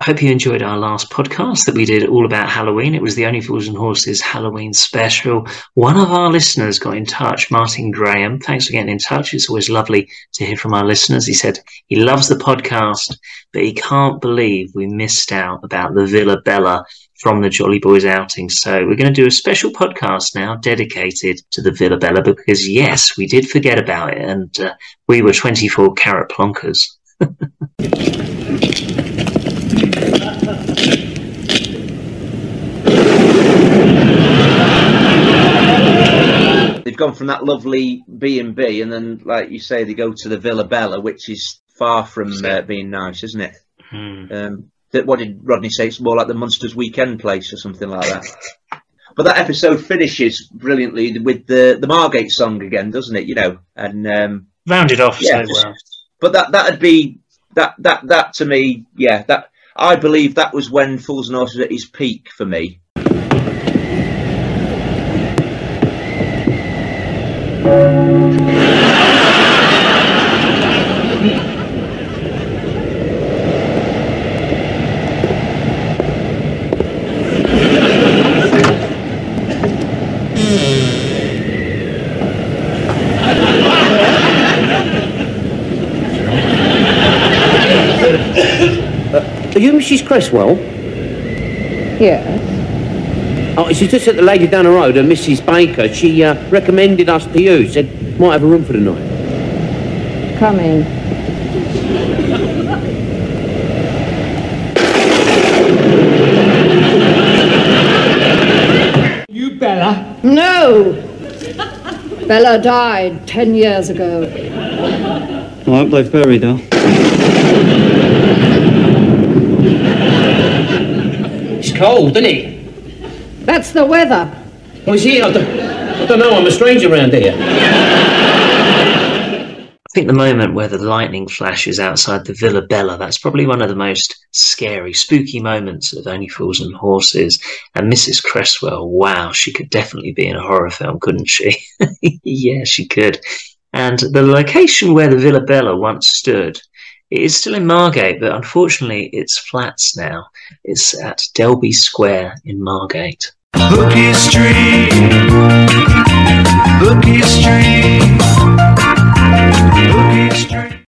I hope you enjoyed our last podcast that we did all about Halloween. It was the Only Fools and Horses Halloween special. One of our listeners got in touch, Martin Graham. Thanks for getting in touch. It's always lovely to hear from our listeners. He said he loves the podcast, but he can't believe we missed out about the Villa Bella from the Jolly Boys outing. So we're going to do a special podcast now dedicated to the Villa Bella because, yes, we did forget about it and uh, we were 24 carat plonkers. They've gone from that lovely B and B, and then, like you say, they go to the Villa Bella, which is far from uh, being nice, isn't it? Hmm. Um, that what did Rodney say? It's more like the Monsters Weekend place or something like that. but that episode finishes brilliantly with the the Margate song again, doesn't it? You know, and um, Rounded off Yeah, so well. but that that'd be that that that to me, yeah, that I believe that was when Fools and Horses at his peak for me. Are you Mrs. Cresswell? Yes. Oh, she's just at the lady down the road, uh, Mrs. Baker. She uh, recommended us to you. Said might have a room for the night. Come in. You Bella? No! Bella died ten years ago. I hope they've buried her. It's cold, isn't it? That's the weather. Oh, is it? I don't, I don't know. I'm a stranger around here. I think the moment where the lightning flashes outside the Villa Bella, that's probably one of the most scary, spooky moments of Only Fools and Horses. And Mrs. Cresswell, wow, she could definitely be in a horror film, couldn't she? yeah, she could. And the location where the Villa Bella once stood it is still in Margate, but unfortunately it's flats now. It's at Dalby Square in Margate. Book history.